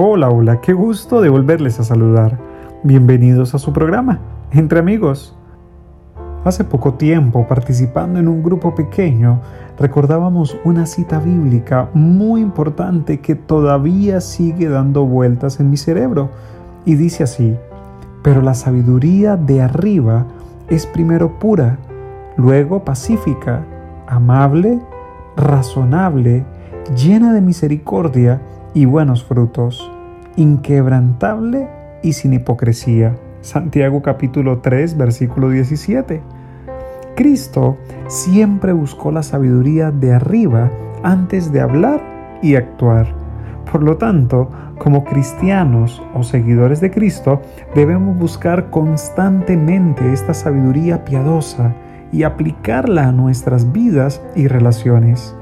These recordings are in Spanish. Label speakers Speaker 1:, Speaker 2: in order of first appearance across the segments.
Speaker 1: Hola, hola, qué gusto de volverles a saludar. Bienvenidos a su programa, Entre Amigos. Hace poco tiempo, participando en un grupo pequeño, recordábamos una cita bíblica muy importante que todavía sigue dando vueltas en mi cerebro. Y dice así, pero la sabiduría de arriba es primero pura, luego pacífica, amable, razonable, llena de misericordia y buenos frutos, inquebrantable y sin hipocresía. Santiago capítulo 3, versículo 17. Cristo siempre buscó la sabiduría de arriba antes de hablar y actuar. Por lo tanto, como cristianos o seguidores de Cristo, debemos buscar constantemente esta sabiduría piadosa y aplicarla a nuestras vidas y relaciones.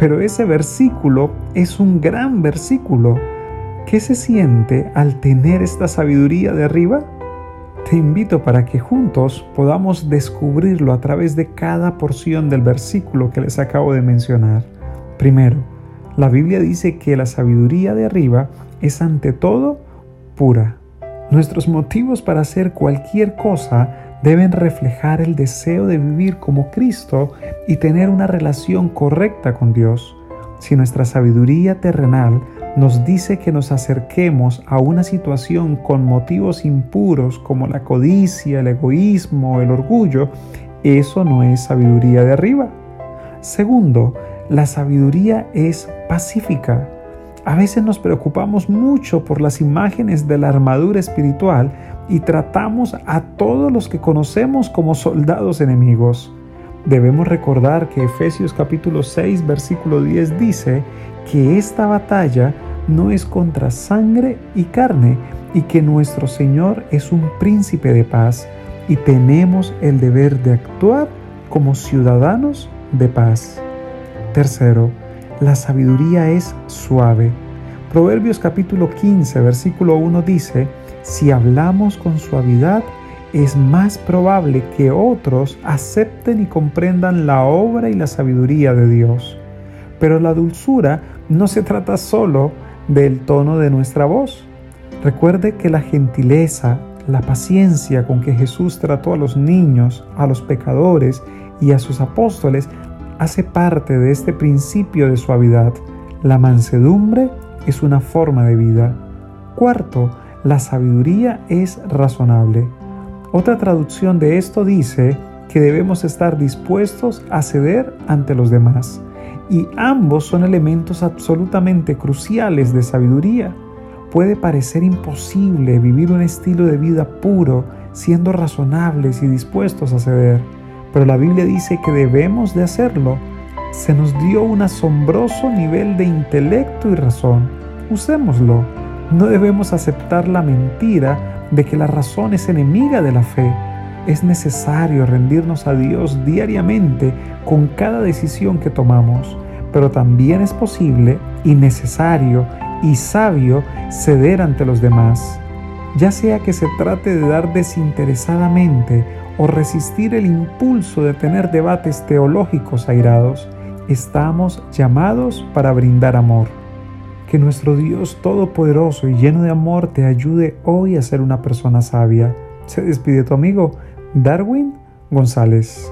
Speaker 1: Pero ese versículo es un gran versículo. ¿Qué se siente al tener esta sabiduría de arriba? Te invito para que juntos podamos descubrirlo a través de cada porción del versículo que les acabo de mencionar. Primero, la Biblia dice que la sabiduría de arriba es ante todo pura. Nuestros motivos para hacer cualquier cosa deben reflejar el deseo de vivir como Cristo y tener una relación correcta con Dios. Si nuestra sabiduría terrenal nos dice que nos acerquemos a una situación con motivos impuros como la codicia, el egoísmo, el orgullo, eso no es sabiduría de arriba. Segundo, la sabiduría es pacífica. A veces nos preocupamos mucho por las imágenes de la armadura espiritual y tratamos a todos los que conocemos como soldados enemigos. Debemos recordar que Efesios capítulo 6 versículo 10 dice que esta batalla no es contra sangre y carne y que nuestro Señor es un príncipe de paz y tenemos el deber de actuar como ciudadanos de paz. Tercero, la sabiduría es suave. Proverbios capítulo 15, versículo 1 dice, si hablamos con suavidad, es más probable que otros acepten y comprendan la obra y la sabiduría de Dios. Pero la dulzura no se trata solo del tono de nuestra voz. Recuerde que la gentileza, la paciencia con que Jesús trató a los niños, a los pecadores y a sus apóstoles hace parte de este principio de suavidad. La mansedumbre es una forma de vida. Cuarto, la sabiduría es razonable. Otra traducción de esto dice que debemos estar dispuestos a ceder ante los demás. Y ambos son elementos absolutamente cruciales de sabiduría. Puede parecer imposible vivir un estilo de vida puro siendo razonables y dispuestos a ceder pero la Biblia dice que debemos de hacerlo. Se nos dio un asombroso nivel de intelecto y razón. Usémoslo. No debemos aceptar la mentira de que la razón es enemiga de la fe. Es necesario rendirnos a Dios diariamente con cada decisión que tomamos, pero también es posible y necesario y sabio ceder ante los demás, ya sea que se trate de dar desinteresadamente o resistir el impulso de tener debates teológicos airados, estamos llamados para brindar amor. Que nuestro Dios Todopoderoso y lleno de amor te ayude hoy a ser una persona sabia. Se despide tu amigo Darwin González.